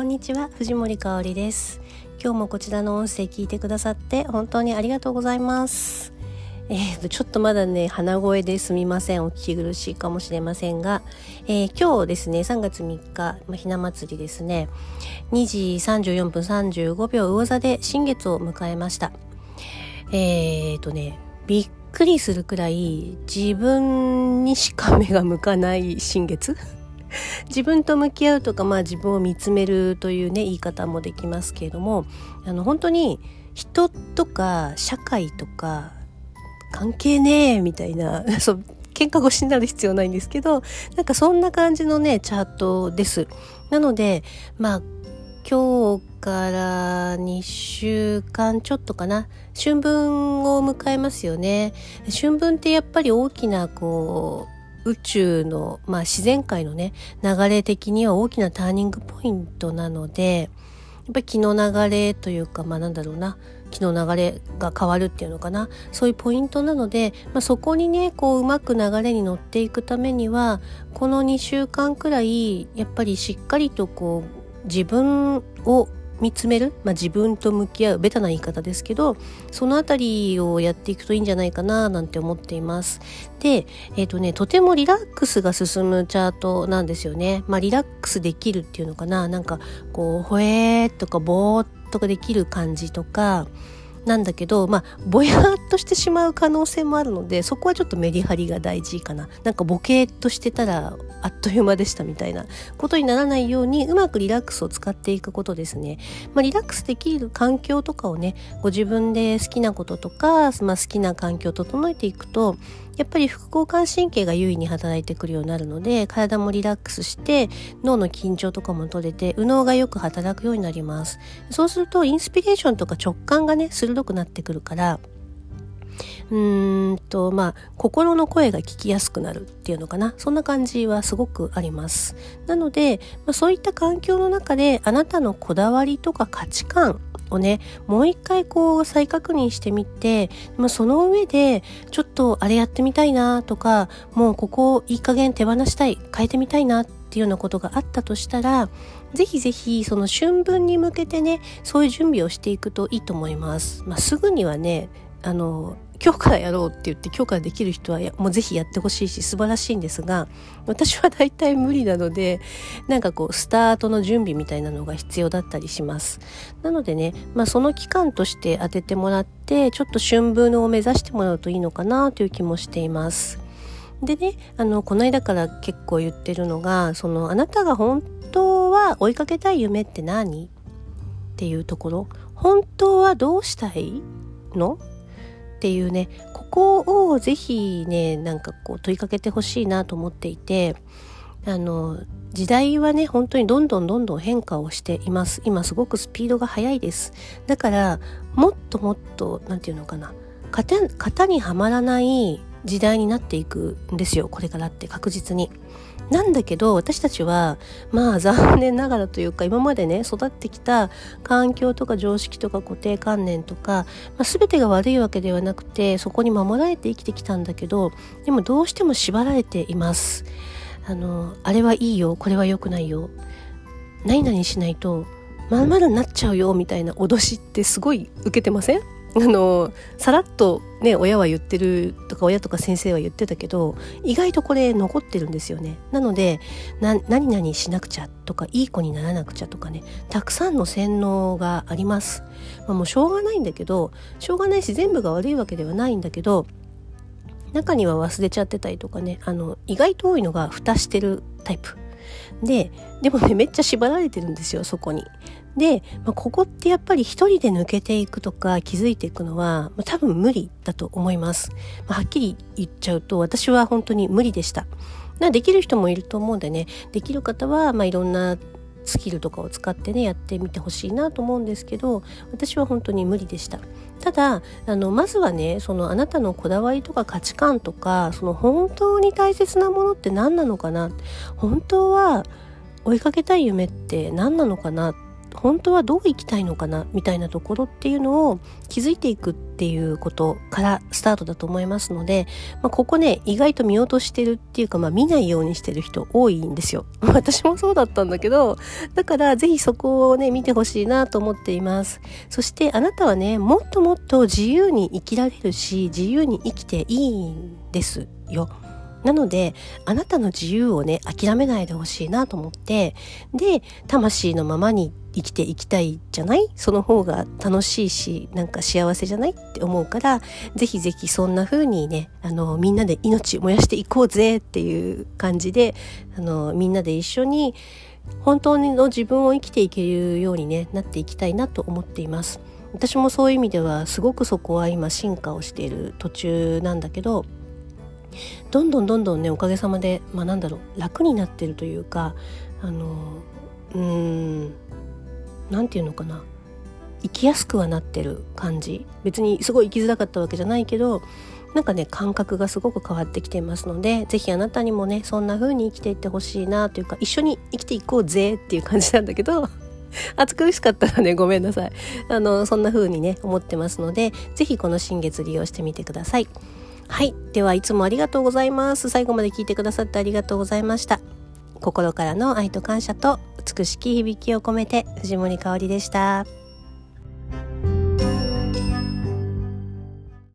こんにちは藤森香里です。今日もこちらの音声聞いてくださって本当にありがとうございます。えーと、ちょっとまだね鼻声ですみません。お聞き苦しいかもしれませんが、えー、今日ですね3月3日、まひな祭りですね。2時34分35秒魚座で新月を迎えました。えーとねびっくりするくらい自分にしか目が向かない新月。自分と向き合うとか、まあ、自分を見つめるというね言い方もできますけれどもあの本当に人とか社会とか関係ねえみたいな そう喧嘩腰になる必要ないんですけどなんかそんな感じのねチャートです。なのでまあ今日から2週間ちょっとかな春分を迎えますよね春分ってやっぱり大きなこう宇宙の、まあ、自然界のね流れ的には大きなターニングポイントなのでやっぱり気の流れというかまあなんだろうな気の流れが変わるっていうのかな。そういうポイントなので、まあ、そこにねこううまく流れに乗っていくためにはこの2週間くらいやっぱりしっかりとこう自分を見つめる、まあ、自分と向き合うベタな言い方ですけどそのあたりをやっていくといいんじゃないかななんて思っています。でえっ、ー、とねとてもリラックスが進むチャートなんですよね。まあリラックスできるっていうのかな。なんかこうほえーとかぼーっとかできる感じとかなんだけど、まあ、ぼやっとしてしまう可能性もあるので、そこはちょっとメリハリが大事かな。なんかボケーっとしてたら、あっという間でしたみたいなことにならないように、うまくリラックスを使っていくことですね。まあ、リラックスできる環境とかをね、ご自分で好きなこととか、まあ、好きな環境を整えていくと、やっぱり副交感神経が優位に働いてくるようになるので体もリラックスして脳の緊張とかも取れて右脳がよく働くようになります。そうするとインスピレーションとか直感がね鋭くなってくるからうーんとまあ心の声が聞きやすくなるっていうのかなそんな感じはすごくありますなので、まあ、そういった環境の中であなたのこだわりとか価値観をねもう一回こう再確認してみて、まあ、その上でちょっとあれやってみたいなとかもうここいい加減手放したい変えてみたいなっていうようなことがあったとしたらぜひぜひその春分に向けてねそういう準備をしていくといいと思います。まあ、すぐにはねあの今日からやろうって言って今日からできる人はもうぜひやってほしいし素晴らしいんですが私は大体無理なのでなんかこうスタートの準備みたいなのが必要だったりします。なのでね、まあ、その期間として当ててもらってちょっと春分を目指してもらうといいのかなという気もしています。でねあのこの間から結構言ってるのがそのあなたが本当は追いかけたい夢って何？っていうところ。本当はどうしたいの？っていうねここをぜひねなんかこう問いかけてほしいなと思っていてあの時代はね本当にどんどんどんどん変化をしています。今すごくスピードが速いです。だからもっともっと何て言うのかな。型型にはまらない時代になっていくんですよこれからって確実に。なんだけど私たちはまあ残念ながらというか今までね育ってきた環境とか常識とか固定観念とか、まあ、全てが悪いわけではなくてそこに守られて生きてきたんだけどでもどうしても縛られています。あのあれはいいよこれは良くないよ何々しないとまるまるになっちゃうよみたいな脅しってすごい受けてません？あのさらっとね親は言ってるとか親とか先生は言ってたけど意外とこれ残ってるんですよね。なので何々しなくちゃとかいい子にならなくちゃとかねたくさんの洗脳があります、まあ、もうしょうがないんだけどしょうがないし全部が悪いわけではないんだけど中には忘れちゃってたりとかねあの意外と多いのが蓋してるタイプ。ででもねめっちゃ縛られてるんですよそこに。で、まあ、ここってやっぱり一人で抜けていくとか気づいていくのは、まあ、多分無理だと思います、まあ、はっきり言っちゃうと私は本当に無理でした。できる人もいると思うんでね。できる方は、まあ、いろんなスキルとかを使ってねやってみてほしいなと思うんですけど私は本当に無理でした。ただあのまずはねそのあなたのこだわりとか価値観とかその本当に大切なものって何なのかな？本当は追いかけたい夢って何なのかな？本当はどう生きたいのかなみたいなところっていうのを気づいていくっていうことからスタートだと思いますので、まあ、ここね意外と見落としてるっていうか、まあ、見ないようにしてる人多いんですよ。私もそうだったんだけどだからぜひそこをね見てほしいなと思っています。そしてあなたはねもっともっと自由に生きられるし自由に生きていいんですよ。なので、あなたの自由をね、諦めないでほしいなと思って、で、魂のままに生きていきたいじゃない？その方が楽しいし、なんか幸せじゃないって思うから、ぜひぜひそんな風にね、あの、みんなで命燃やしていこうぜっていう感じで、あの、みんなで一緒に、本当の自分を生きていけるようにね、なっていきたいなと思っています。私もそういう意味では、すごくそこは今進化をしている途中なんだけど、どんどんどんどんねおかげさまで、まあ、なんだろう楽になってるというかあのうーん何て言うのかな。生きやすくはなってる感じ。別にすごい生きづらかったわけじゃないけどなんかね感覚がすごく変わってきていますので是非あなたにもねそんな風に生きていってほしいなというか一緒に生きていこうぜっていう感じなんだけど 暑苦しかったらねごめんなさい。あのそんな風にね思ってますので是非この新月利用してみてください。はい。では、いつもありがとうございます。最後まで聞いてくださってありがとうございました。心からの愛と感謝と美しき響きを込めて藤森香里でした。